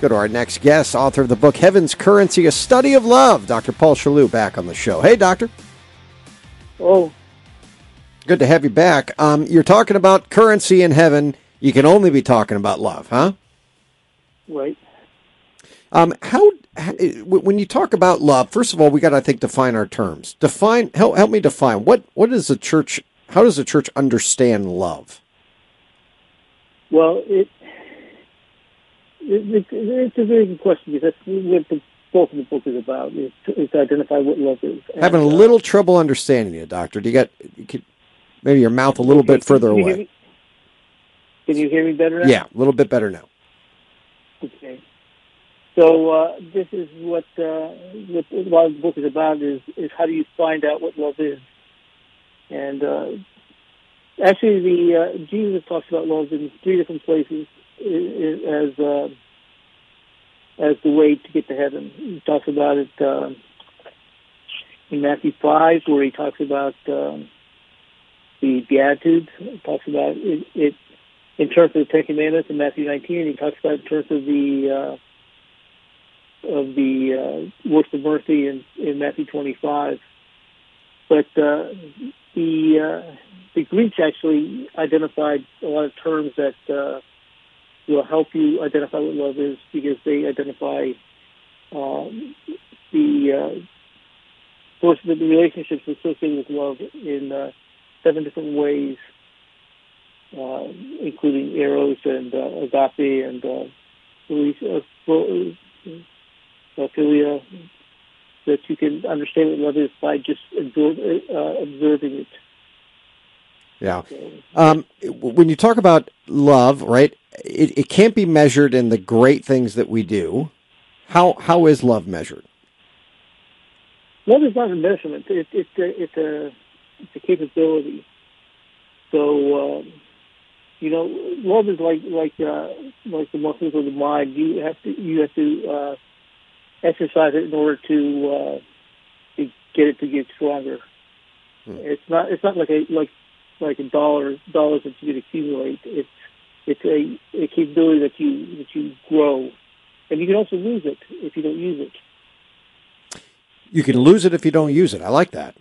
go to our next guest, author of the book Heaven's Currency, A Study of Love, Dr. Paul Chaloux, back on the show. Hey, Doctor. Oh. Good to have you back. Um, you're talking about currency in heaven. You can only be talking about love, huh? Right. Um, how, how when you talk about love, first of all, we got to I think define our terms. Define help help me define what what is the church? How does the church understand love? Well, it, it's a very good question because that's what the bulk of the book is about is to, is to identify what love is. And, Having a uh, little uh, trouble understanding you, doctor. Do you got you could, maybe your mouth a little okay, bit further can away? can you hear me better now? Yeah, a little bit better now. Okay. So uh, this is what, uh, what of the book is about: is is how do you find out what love is? And uh, actually, the uh, Jesus talks about love in three different places as uh, as the way to get to heaven. He talks about it uh, in Matthew five, where he talks about um, the Beatitudes. He talks about it, it in terms of the Ten Commandments in Matthew 19. He talks about in terms of the uh, of the uh, works of mercy in, in Matthew 25. But uh, the uh, the Greeks actually identified a lot of terms that uh, will help you identify what love is because they identify um, the uh, source of the relationships associated with love in uh, seven different ways, uh, including eros and uh, agape and uh, philia, that you can understand what love is by just absorb, uh, observing it. Yeah. Um, when you talk about love, right, it, it can't be measured in the great things that we do. How how is love measured? Love is not a measurement. It, it, it's a it's a it's a capability. So um, you know, love is like like uh, like the muscles of the mind. You have to you have to uh, exercise it in order to uh, to get it to get stronger. Hmm. It's not it's not like a like like a dollar dollars that you can accumulate. It's it's a capability that you that you grow, and you can also lose it if you don't use it. You can lose it if you don't use it. I like that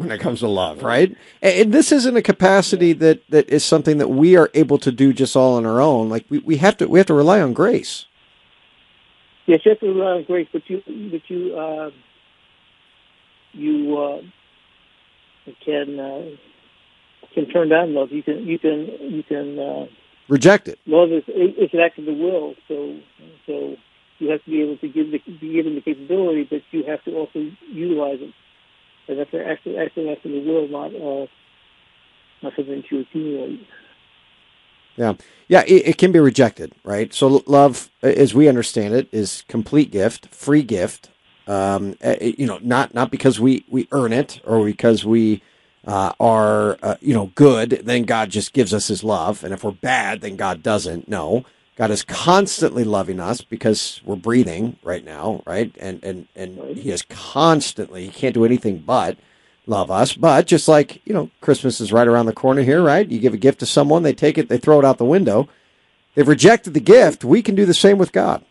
when it comes to love, right? And this isn't a capacity that, that is something that we are able to do just all on our own. Like we, we have to we have to rely on grace. Yes, you have to rely on grace, but you but you uh, you uh, can uh, can turn down love. You can you can you can uh, reject it. Love is it's an act of the will. So so you have to be able to give the, be given the capability, but you have to also utilize it. And that's an act, act of the will, not uh, not something to accumulate. Yeah, yeah, it, it, can be rejected, right? So love, as we understand it, is complete gift, free gift. Um, eh, you know, not not because we we earn it or because we uh, are uh, you know good, then God just gives us His love, and if we're bad, then God doesn't. No, God is constantly loving us because we're breathing right now, right? And and and He is constantly. He can't do anything but love us. But just like you know, Christmas is right around the corner here, right? You give a gift to someone, they take it, they throw it out the window. They've rejected the gift. We can do the same with God.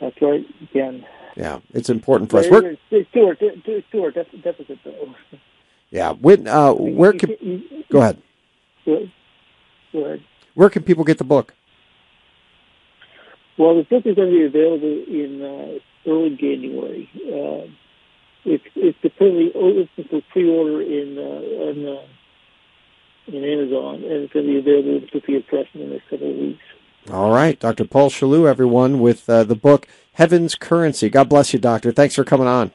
That's right. Again. Yeah, it's important for us. To our, to our deficit, though. Yeah. When, uh, where can go ahead? Where can people get the book? Well, the book is going to be available in uh, early January. Uh, it's it's currently open for pre-order in uh, on, uh, in Amazon, and it's going to be available in Sophia Press in the next couple of weeks. All right, Dr. Paul Chaloux, everyone, with uh, the book Heaven's Currency. God bless you, Doctor. Thanks for coming on.